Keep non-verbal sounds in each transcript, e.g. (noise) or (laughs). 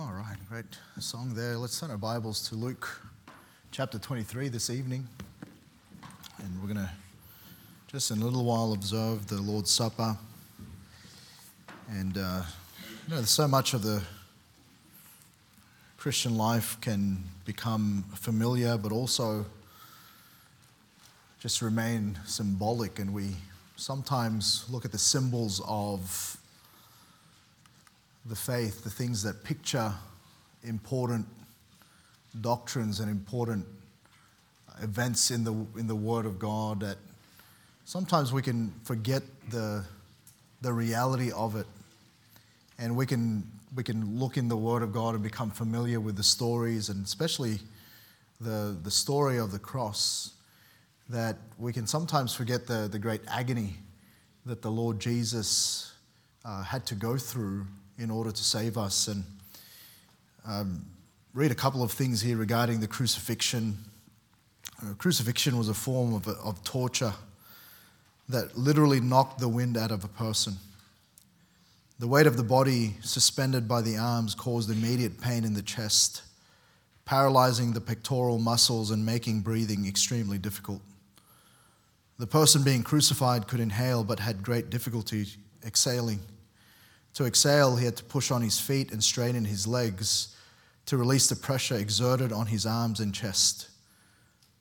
All right, great song there. Let's turn our Bibles to Luke chapter 23 this evening. And we're going to just in a little while observe the Lord's Supper. And, uh, you know, so much of the Christian life can become familiar, but also just remain symbolic. And we sometimes look at the symbols of the faith, the things that picture important doctrines and important events in the, in the Word of God, that sometimes we can forget the, the reality of it. And we can, we can look in the Word of God and become familiar with the stories, and especially the, the story of the cross, that we can sometimes forget the, the great agony that the Lord Jesus uh, had to go through in order to save us. And um, read a couple of things here regarding the crucifixion. Uh, crucifixion was a form of, of torture that literally knocked the wind out of a person. The weight of the body suspended by the arms caused immediate pain in the chest, paralyzing the pectoral muscles and making breathing extremely difficult. The person being crucified could inhale but had great difficulty exhaling. To exhale, he had to push on his feet and straighten his legs to release the pressure exerted on his arms and chest.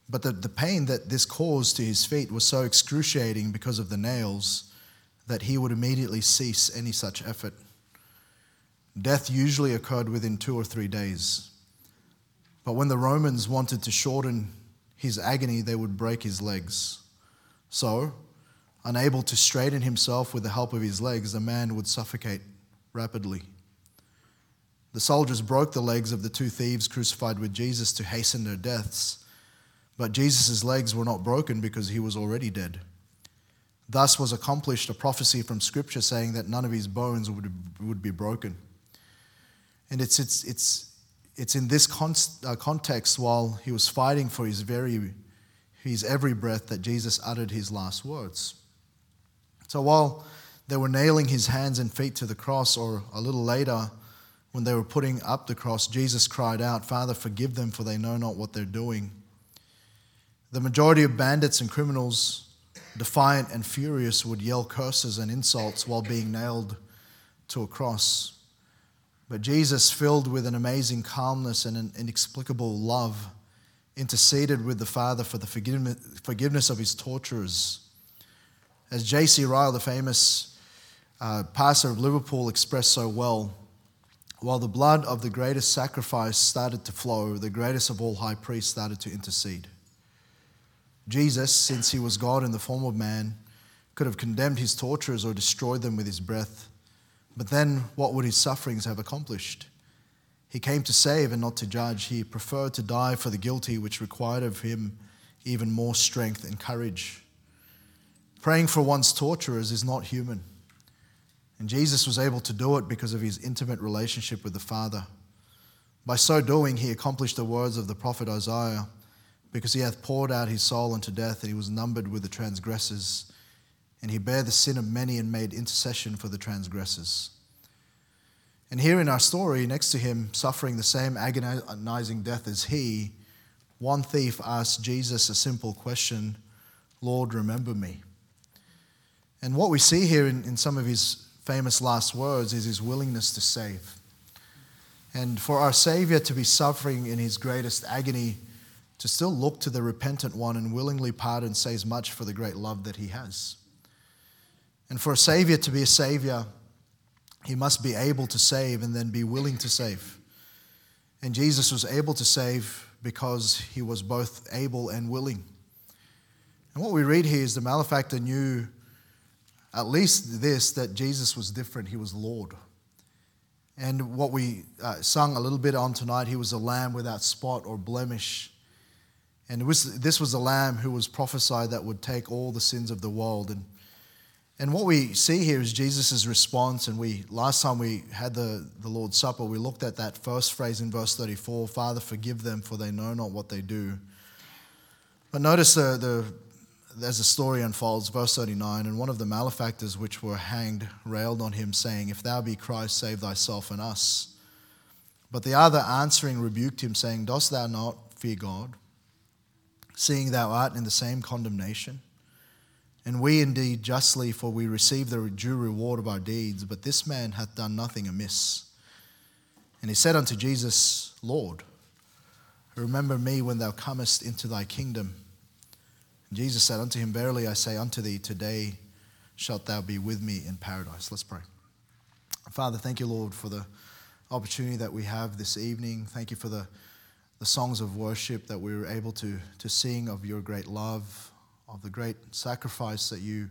But the, the pain that this caused to his feet was so excruciating because of the nails that he would immediately cease any such effort. Death usually occurred within two or three days. But when the Romans wanted to shorten his agony, they would break his legs. So, Unable to straighten himself with the help of his legs, the man would suffocate rapidly. The soldiers broke the legs of the two thieves crucified with Jesus to hasten their deaths, but Jesus' legs were not broken because he was already dead. Thus was accomplished a prophecy from Scripture saying that none of his bones would, would be broken. And it's, it's, it's, it's in this uh, context, while he was fighting for his, very, his every breath, that Jesus uttered his last words. So while they were nailing his hands and feet to the cross, or a little later, when they were putting up the cross, Jesus cried out, Father, forgive them, for they know not what they're doing. The majority of bandits and criminals, defiant and furious, would yell curses and insults while being nailed to a cross. But Jesus, filled with an amazing calmness and an inexplicable love, interceded with the Father for the forgiveness of his torturers as J.C. Ryle, the famous uh, pastor of Liverpool, expressed so well, while the blood of the greatest sacrifice started to flow, the greatest of all high priests started to intercede. Jesus, since he was God in the form of man, could have condemned his torturers or destroyed them with his breath. But then, what would his sufferings have accomplished? He came to save and not to judge. He preferred to die for the guilty, which required of him even more strength and courage. Praying for one's torturers is not human. And Jesus was able to do it because of his intimate relationship with the Father. By so doing, he accomplished the words of the prophet Isaiah because he hath poured out his soul unto death, and he was numbered with the transgressors. And he bare the sin of many and made intercession for the transgressors. And here in our story, next to him, suffering the same agonizing death as he, one thief asked Jesus a simple question Lord, remember me. And what we see here in, in some of his famous last words is his willingness to save. And for our Savior to be suffering in his greatest agony, to still look to the repentant one and willingly pardon says much for the great love that he has. And for a Savior to be a Savior, he must be able to save and then be willing to save. And Jesus was able to save because he was both able and willing. And what we read here is the malefactor knew at least this that Jesus was different, he was Lord. And what we uh, sung a little bit on tonight, he was a lamb without spot or blemish. And was, this was a lamb who was prophesied that would take all the sins of the world. And, and what we see here is Jesus' response. And we last time we had the, the Lord's Supper, we looked at that first phrase in verse 34 Father, forgive them, for they know not what they do. But notice the, the as the story unfolds, verse 39, and one of the malefactors which were hanged railed on him, saying, If thou be Christ, save thyself and us. But the other answering rebuked him, saying, Dost thou not fear God, seeing thou art in the same condemnation? And we indeed justly, for we receive the due reward of our deeds, but this man hath done nothing amiss. And he said unto Jesus, Lord, remember me when thou comest into thy kingdom. Jesus said unto him, Verily I say unto thee, today shalt thou be with me in paradise. Let's pray. Father, thank you, Lord, for the opportunity that we have this evening. Thank you for the, the songs of worship that we were able to, to sing of your great love, of the great sacrifice that you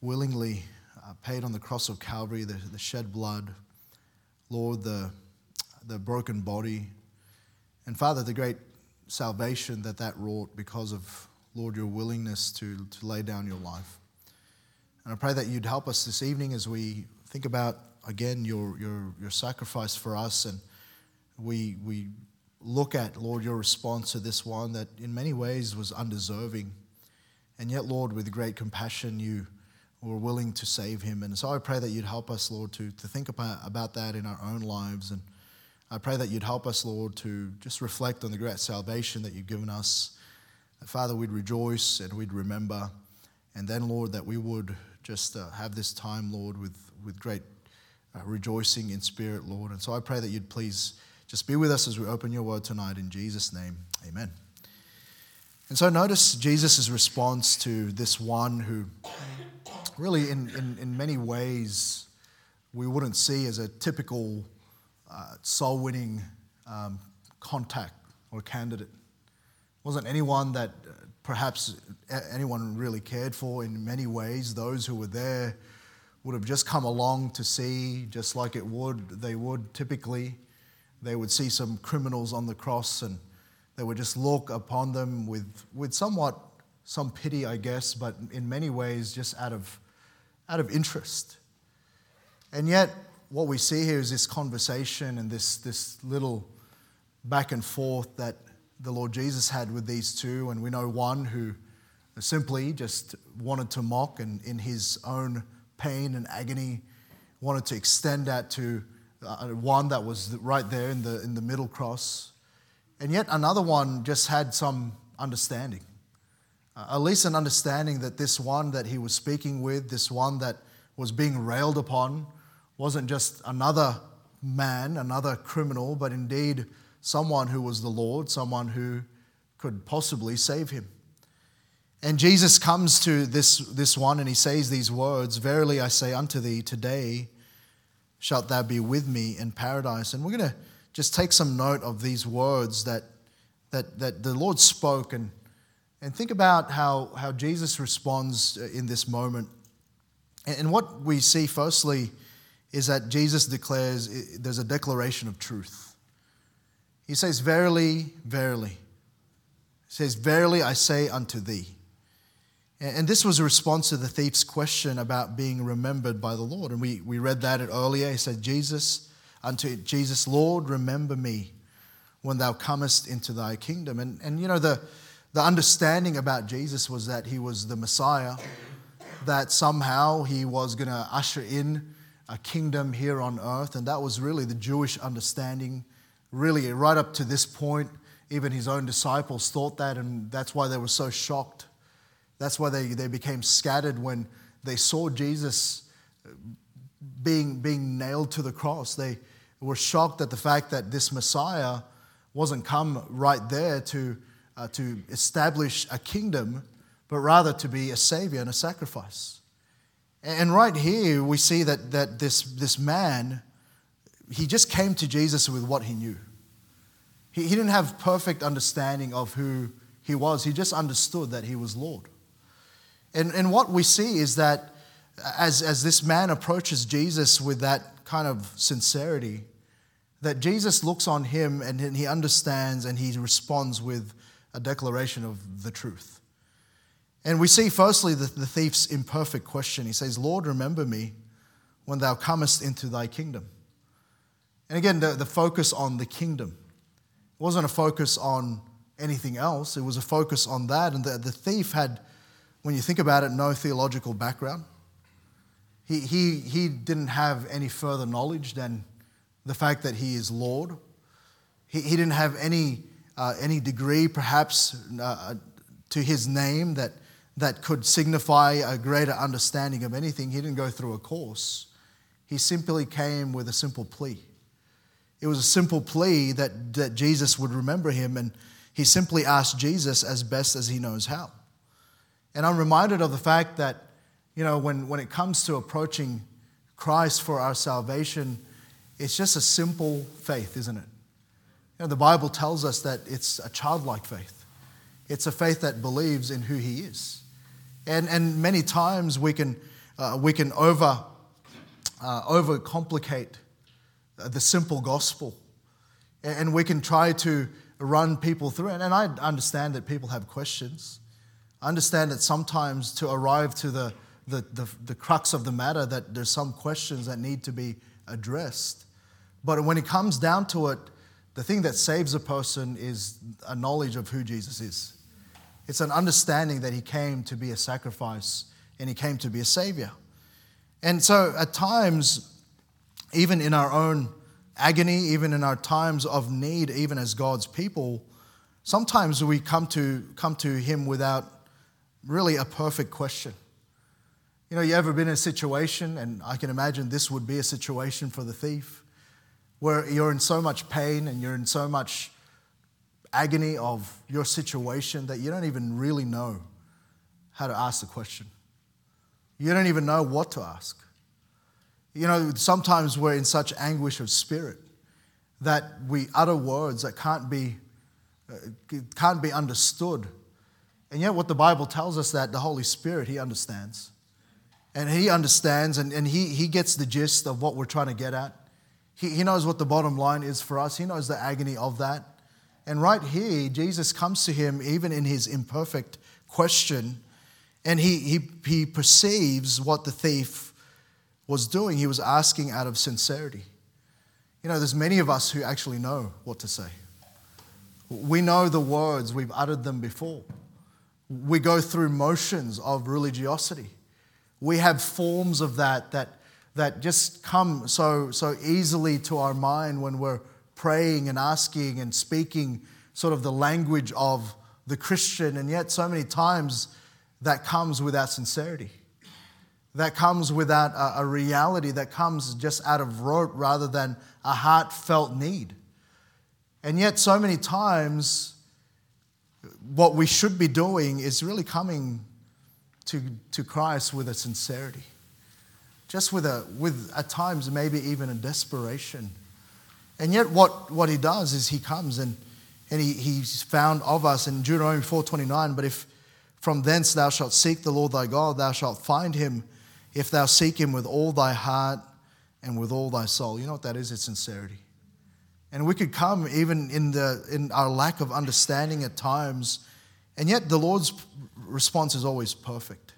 willingly uh, paid on the cross of Calvary, the, the shed blood, Lord, the, the broken body, and Father, the great salvation that that wrought because of, Lord, your willingness to, to lay down your life. And I pray that you'd help us this evening as we think about, again, your, your, your sacrifice for us. And we, we look at, Lord, your response to this one that in many ways was undeserving. And yet, Lord, with great compassion, you were willing to save him. And so I pray that you'd help us, Lord, to, to think about, about that in our own lives. And I pray that you'd help us, Lord, to just reflect on the great salvation that you've given us. Father, we'd rejoice and we'd remember. And then, Lord, that we would just uh, have this time, Lord, with, with great uh, rejoicing in spirit, Lord. And so I pray that you'd please just be with us as we open your word tonight. In Jesus' name, amen. And so notice Jesus' response to this one who, really, in, in, in many ways, we wouldn't see as a typical uh, soul winning um, contact or candidate. Wasn't anyone that uh, perhaps anyone really cared for in many ways. Those who were there would have just come along to see, just like it would, they would typically. They would see some criminals on the cross and they would just look upon them with, with somewhat some pity, I guess, but in many ways just out of, out of interest. And yet, what we see here is this conversation and this, this little back and forth that the Lord Jesus had with these two. And we know one who simply just wanted to mock and in his own pain and agony wanted to extend that to uh, one that was right there in the, in the middle cross. And yet another one just had some understanding. Uh, at least an understanding that this one that he was speaking with, this one that was being railed upon, wasn't just another man, another criminal, but indeed someone who was the Lord, someone who could possibly save him. And Jesus comes to this, this one and he says these words Verily I say unto thee, today shalt thou be with me in paradise. And we're going to just take some note of these words that, that, that the Lord spoke and, and think about how, how Jesus responds in this moment. And what we see, firstly, is that Jesus declares there's a declaration of truth. He says, Verily, verily. He says, Verily I say unto thee. And this was a response to the thief's question about being remembered by the Lord. And we, we read that earlier. He said, Jesus, unto Jesus, Lord, remember me when thou comest into thy kingdom. And, and you know, the, the understanding about Jesus was that he was the Messiah, that somehow he was going to usher in a kingdom here on earth. And that was really the Jewish understanding, really, right up to this point. Even his own disciples thought that, and that's why they were so shocked. That's why they, they became scattered when they saw Jesus being, being nailed to the cross. They, were shocked at the fact that this Messiah wasn't come right there to, uh, to establish a kingdom, but rather to be a savior and a sacrifice. And right here, we see that, that this, this man, he just came to Jesus with what he knew. He, he didn't have perfect understanding of who he was, he just understood that he was Lord. And, and what we see is that as, as this man approaches Jesus with that kind of sincerity, that Jesus looks on him and he understands and he responds with a declaration of the truth. And we see, firstly, the, the thief's imperfect question. He says, Lord, remember me when thou comest into thy kingdom. And again, the, the focus on the kingdom. It wasn't a focus on anything else, it was a focus on that. And the, the thief had, when you think about it, no theological background. He, he, he didn't have any further knowledge than the fact that he is Lord. He, he didn't have any, uh, any degree, perhaps, uh, to his name that, that could signify a greater understanding of anything. He didn't go through a course. He simply came with a simple plea. It was a simple plea that, that Jesus would remember him, and he simply asked Jesus as best as he knows how. And I'm reminded of the fact that, you know, when, when it comes to approaching Christ for our salvation, it's just a simple faith, isn't it? You know, the Bible tells us that it's a childlike faith. It's a faith that believes in who He is. And, and many times we can, uh, we can over, uh, overcomplicate Uh, the simple gospel. And we can try to run people through it. And I understand that people have questions. I understand that sometimes to arrive to the, the, the, the crux of the matter, that there's some questions that need to be addressed. But when it comes down to it, the thing that saves a person is a knowledge of who Jesus is. It's an understanding that he came to be a sacrifice and he came to be a savior. And so at times, even in our own agony, even in our times of need, even as God's people, sometimes we come to, come to him without really a perfect question. You know, you ever been in a situation, and I can imagine this would be a situation for the thief, where you're in so much pain and you're in so much agony of your situation that you don't even really know how to ask the question. You don't even know what to ask. You know, sometimes we're in such anguish of spirit that we utter words that can't be, uh, can't be understood. And yet, what the Bible tells us that the Holy Spirit, He understands. And He understands and, and he, he gets the gist of what we're trying to get at. He, he knows what the bottom line is for us, He knows the agony of that. And right here, Jesus comes to him, even in his imperfect question, and he, he, he perceives what the thief was doing. He was asking out of sincerity. You know, there's many of us who actually know what to say. We know the words, we've uttered them before. We go through motions of religiosity. We have forms of that that, that just come so, so easily to our mind when we're praying and asking and speaking sort of the language of the Christian, and yet so many times that comes without sincerity. That comes without a, a reality that comes just out of rote rather than a heartfelt need. And yet, so many times, what we should be doing is really coming to, to Christ with a sincerity. Just with, a, with, at times, maybe even a desperation and yet what, what he does is he comes and, and he, he's found of us in Deuteronomy 4.29, but if from thence thou shalt seek the Lord thy God, thou shalt find him if thou seek him with all thy heart and with all thy soul. You know what that is? It's sincerity. And we could come even in, the, in our lack of understanding at times, and yet the Lord's response is always perfect.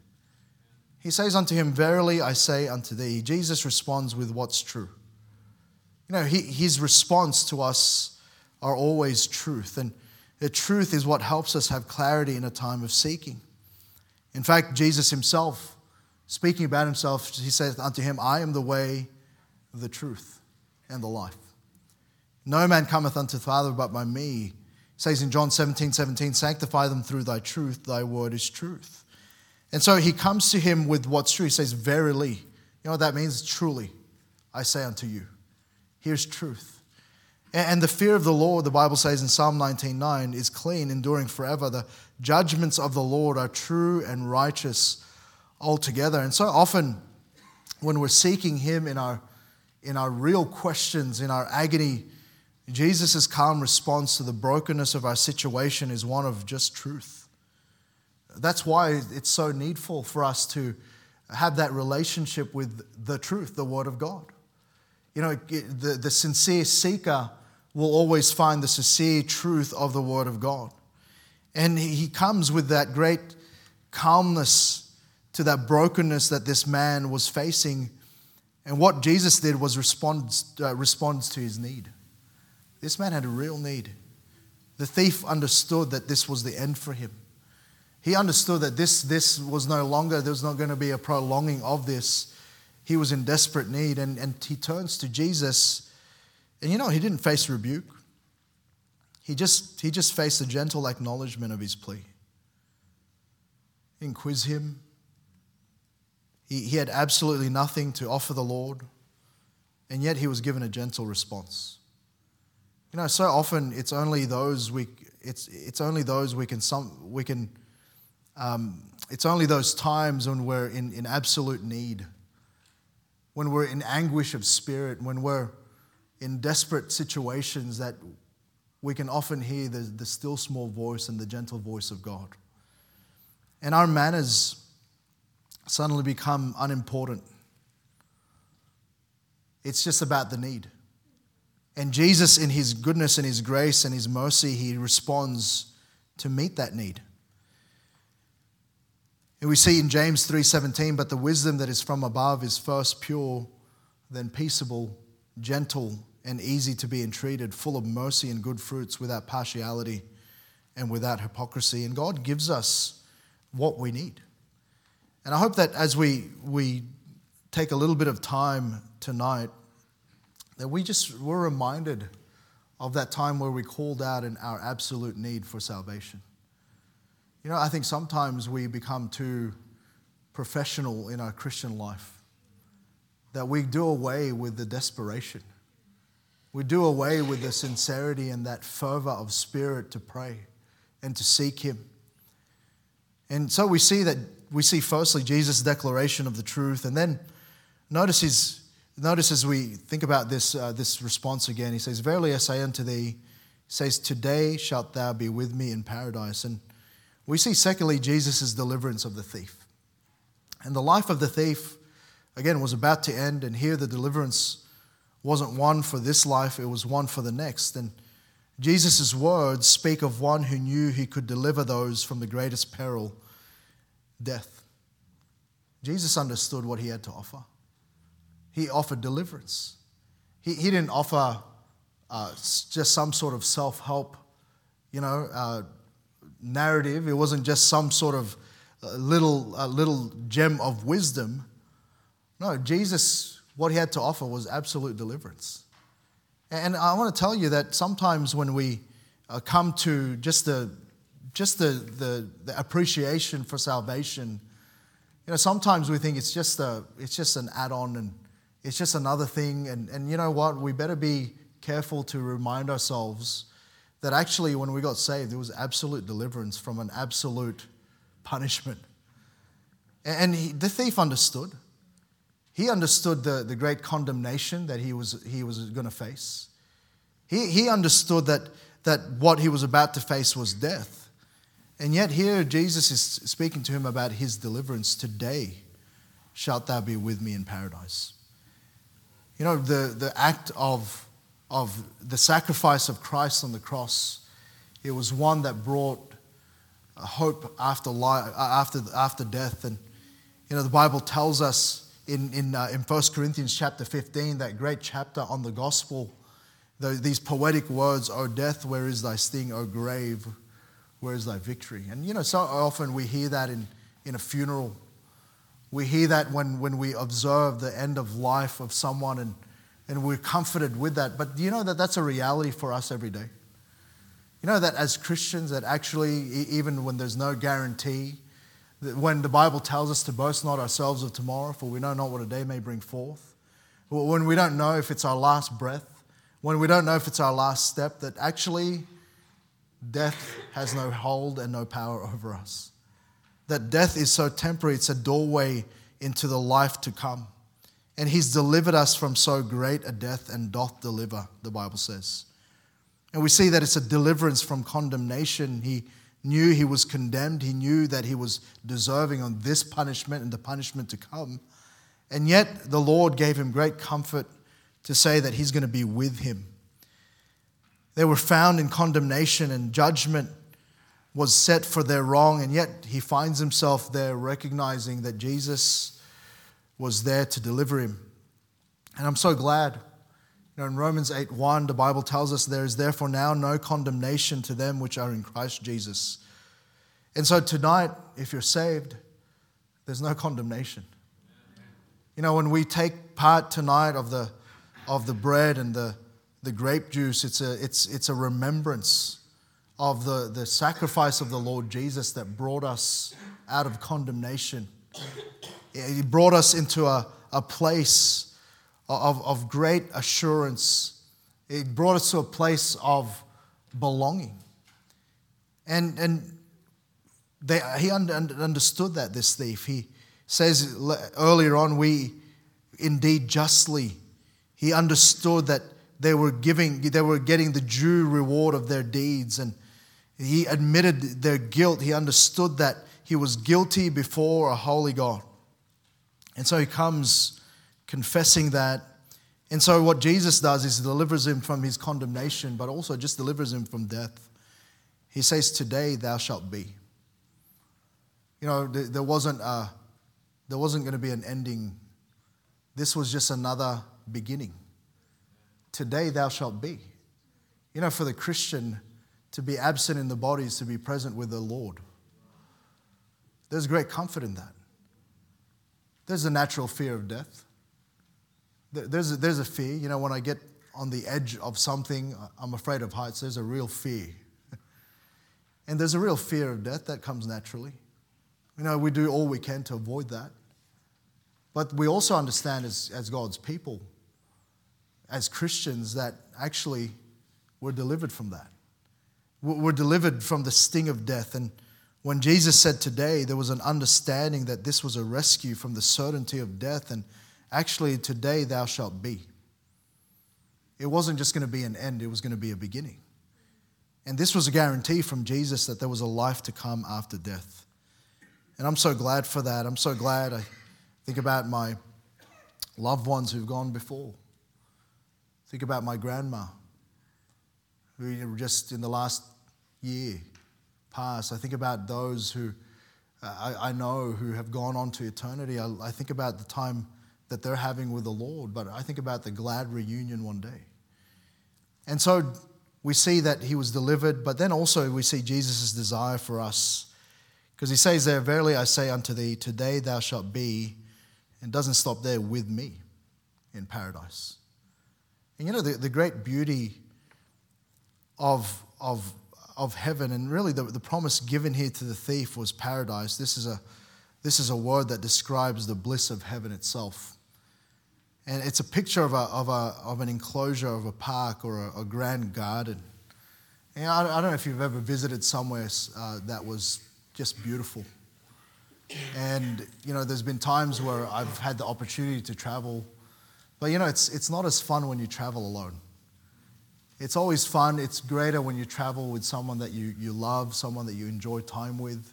He says unto him, Verily I say unto thee. Jesus responds with what's true. You know, he, his response to us are always truth. And the truth is what helps us have clarity in a time of seeking. In fact, Jesus himself, speaking about himself, he says unto him, I am the way, the truth, and the life. No man cometh unto the Father but by me. Says in John 17, 17, sanctify them through thy truth, thy word is truth. And so he comes to him with what's true. He says, Verily. You know what that means? Truly, I say unto you. Here's truth. And the fear of the Lord, the Bible says in Psalm 19:9, is clean, enduring forever. The judgments of the Lord are true and righteous altogether. And so often, when we're seeking Him in our, in our real questions, in our agony, Jesus' calm response to the brokenness of our situation is one of just truth. That's why it's so needful for us to have that relationship with the truth, the Word of God. You know, the, the sincere seeker will always find the sincere truth of the Word of God. And he comes with that great calmness to that brokenness that this man was facing. And what Jesus did was respond, uh, to his need. This man had a real need. The thief understood that this was the end for him. He understood that this, this was no longer, there was not going to be a prolonging of this he was in desperate need, and, and he turns to Jesus And you know, he didn't face rebuke. He just, he just faced a gentle acknowledgement of his plea. He didn't quiz him. He, he had absolutely nothing to offer the Lord, and yet he was given a gentle response. You know, so often it's only those we, it's, it's only those we can, some, we can um, it's only those times when we're in, in absolute need, when we're in anguish of spirit, when we're in desperate situations that we can often hear the, the still small voice and the gentle voice of God. And our manners suddenly become unimportant. It's just about the need. And Jesus, in his goodness and his grace and his mercy, he responds to meet that need. And we see in James 3:17, but the wisdom that is from above is first pure, then peaceable, gentle, and easy to be entreated, full of mercy and good fruits, without partiality and without hypocrisy. And God gives us what we need. And I hope that as we, we take a little bit of time tonight, that we just were reminded of that time where we called out in our absolute need for salvation. You know, I think sometimes we become too professional in our Christian life, that we do away with the desperation. We do away with the sincerity and that fervor of spirit to pray and to seek Him. And so we see that we see firstly Jesus' declaration of the truth, and then notice his notice as we think about this uh, this response again. He says, "Verily I say unto thee," he says, "Today shalt thou be with me in paradise." And we see, secondly, Jesus' deliverance of the thief. And the life of the thief, again, was about to end, and here the deliverance wasn't one for this life, it was one for the next. And Jesus' words speak of one who knew he could deliver those from the greatest peril, death. Jesus understood what he had to offer. He offered deliverance. He, he didn't offer uh, just some sort of self help, you know, uh, narrative. It wasn't just some sort of uh, little, uh, little gem of wisdom. No, Jesus, what he had to offer was absolute deliverance. And I want to tell you that sometimes when we uh, come to just the, just the, the, the, appreciation for salvation, you know, sometimes we think it's just, a, it's just an add on and it's just another thing. And, and you know what? We better be careful to remind ourselves that actually, when we got saved, there was absolute deliverance from an absolute punishment. And he, the thief understood. He understood the, the great condemnation that he was, he was going to face. He, he understood that, that what he was about to face was death. And yet, here Jesus is speaking to him about his deliverance. Today shalt thou be with me in paradise. You know, the, the act of of the sacrifice of Christ on the cross. It was one that brought hope after, life, after, after death. And, you know, the Bible tells us in, in, uh, in 1 Corinthians chapter 15, that great chapter on the gospel, the, these poetic words, O death, where is thy sting? O grave, where is thy victory? And, you know, so often we hear that in, in a funeral. We hear that when, when we observe the end of life of someone and and we're comforted with that. But do you know that that's a reality for us every day? You know that as Christians, that actually, even when there's no guarantee, when the Bible tells us to boast not ourselves of tomorrow, for we know not what a day may bring forth, when we don't know if it's our last breath, when we don't know if it's our last step, that actually death has no hold and no power over us. That death is so temporary, it's a doorway into the life to come. And he's delivered us from so great a death and doth deliver, the Bible says. And we see that it's a deliverance from condemnation. He knew he was condemned, he knew that he was deserving on this punishment and the punishment to come. And yet the Lord gave him great comfort to say that he's going to be with him. They were found in condemnation and judgment was set for their wrong, and yet he finds himself there recognizing that Jesus was there to deliver him. And I'm so glad. You know, in Romans 8 1, the Bible tells us there is therefore now no condemnation to them which are in Christ Jesus. And so tonight, if you're saved, there's no condemnation. You know, when we take part tonight of the, of the bread and the, the grape juice, it's a, it's, it's a remembrance of the, the sacrifice of the Lord Jesus that brought us out of condemnation. He brought us into a, a place of, of great assurance. It brought us to a place of belonging. And, and they, he understood that, this thief. He says earlier on, we indeed justly. He understood that they were giving, they were getting the due reward of their deeds. And he admitted their guilt. He understood that he was guilty before a holy God. And so he comes confessing that. And so what Jesus does is he delivers him from his condemnation, but also just delivers him from death. He says, Today thou shalt be. You know, there wasn't, a, there wasn't going to be an ending. This was just another beginning. Today thou shalt be. You know, for the Christian, to be absent in the body is to be present with the Lord. There's great comfort in that. There's a natural fear of death. There's a, there's a fear. You know, when I get on the edge of something, I'm afraid of heights. There's a real fear. (laughs) and there's a real fear of death that comes naturally. You know, we do all we can to avoid that. But we also understand as, as God's people, as Christians, that actually we're delivered from that. We're delivered from the sting of death. And when Jesus said today, there was an understanding that this was a rescue from the certainty of death, and actually, today thou shalt be. It wasn't just going to be an end, it was going to be a beginning. And this was a guarantee from Jesus that there was a life to come after death. And I'm so glad for that. I'm so glad. I think about my loved ones who've gone before. Think about my grandma, who just in the last year past. I think about those who uh, I, I, know who have gone on to eternity. I, I think about the time that they're having with the Lord, but I think about the glad reunion one day. And so we see that he was delivered, but then also we see Jesus' desire for us. Because he says there, Verily I say unto thee, today thou shalt be, and doesn't stop there, with me in paradise. And you know, the, the great beauty of, of of heaven. And really, the, the promise given here to the thief was paradise. This is, a, this is a word that describes the bliss of heaven itself. And it's a picture of, a, of, a, of an enclosure of a park or a, a grand garden. And I, I, don't know if you've ever visited somewhere uh, that was just beautiful. And, you know, there's been times where I've had the opportunity to travel, but, you know, it's, it's not as fun when you travel alone. It's always fun. It's greater when you travel with someone that you, you love, someone that you enjoy time with.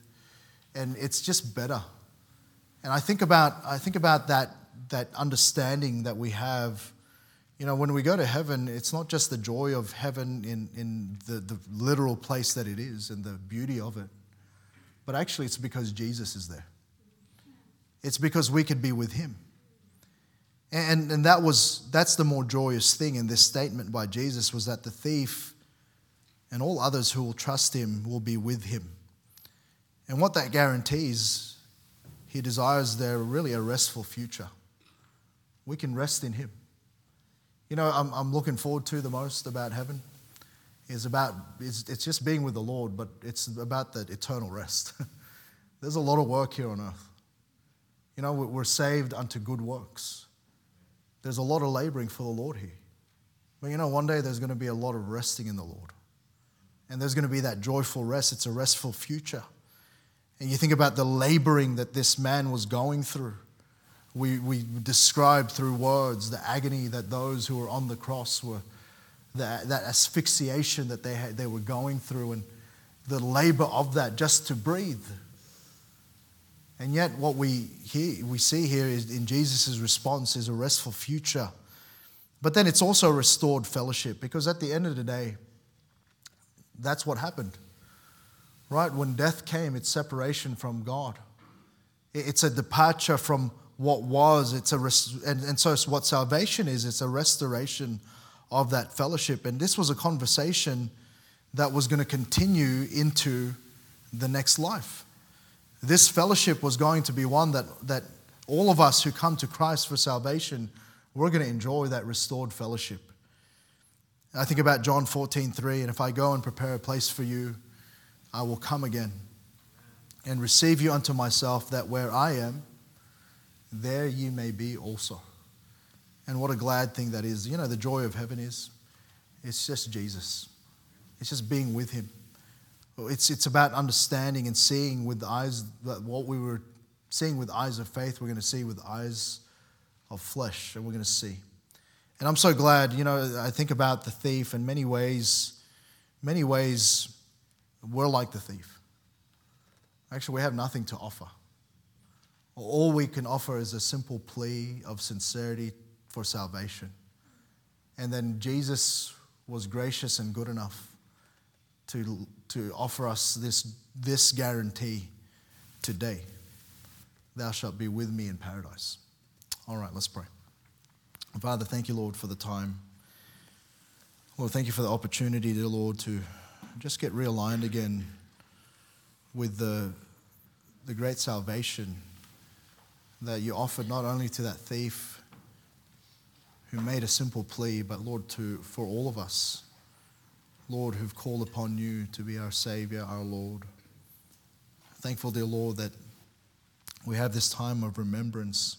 And it's just better. And I think about, I think about that, that understanding that we have. You know, when we go to heaven, it's not just the joy of heaven in, in the, the literal place that it is and the beauty of it, but actually it's because Jesus is there. It's because we could be with Him. And, and that was, that's the more joyous thing in this statement by Jesus was that the thief and all others who will trust him will be with him. And what that guarantees, he desires there really a restful future. We can rest in him. You know, I'm, I'm looking forward to the most about heaven is about, it's, it's just being with the Lord, but it's about that eternal rest. (laughs) There's a lot of work here on earth. You know, we're saved unto good works. There's a lot of laboring for the Lord here. But you know, one day there's going to be a lot of resting in the Lord. And there's going to be that joyful rest. It's a restful future. And you think about the laboring that this man was going through. We, we described through words the agony that those who were on the cross were, the, that asphyxiation that they, had, they were going through, and the labor of that just to breathe. And yet, what we, hear, we see here is in Jesus' response is a restful future. But then it's also restored fellowship because at the end of the day, that's what happened. Right? When death came, it's separation from God. It's a departure from what was. It's a and, and so what salvation is, it's a restoration of that fellowship. And this was a conversation that was going to continue into the next life this fellowship was going to be one that, that all of us who come to Christ for salvation, we're going to enjoy that restored fellowship. I think about John 14, 3, and if I go and prepare a place for you, I will come again and receive you unto myself, that where I am, there you may be also. And what a glad thing that is. You know, the joy of heaven is it's just Jesus, it's just being with Him. It's, it's about understanding and seeing with the eyes that what we were seeing with eyes of faith, we're going to see with eyes of flesh, and we're going to see. And I'm so glad, you know, I think about the thief in many ways, many ways, we're like the thief. Actually, we have nothing to offer. All we can offer is a simple plea of sincerity for salvation. And then Jesus was gracious and good enough to, to offer us this, this guarantee today Thou shalt be with me in paradise. All right, let's pray. Father, thank you, Lord, for the time. Lord, thank you for the opportunity, dear Lord, to just get realigned again with the, the great salvation that you offered not only to that thief who made a simple plea, but Lord, to, for all of us, Lord, who've called upon you to be our Savior, our Lord. Thankful, dear Lord, that we have this time of remembrance,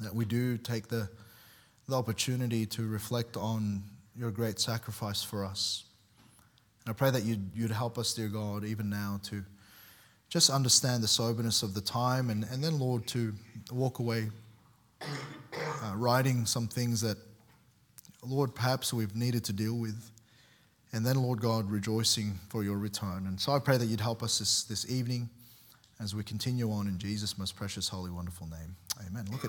that we do take the, the opportunity to reflect on your great sacrifice for us. And I pray that you'd, you'd help us, dear God, even now to just understand the soberness of the time and, and then, Lord, to walk away uh, righting some things that, Lord, perhaps we've needed to deal with. And then, Lord God, rejoicing for your return. And so I pray that you'd help us this, this evening as we continue on in Jesus' most precious, holy, wonderful name. Amen. Look at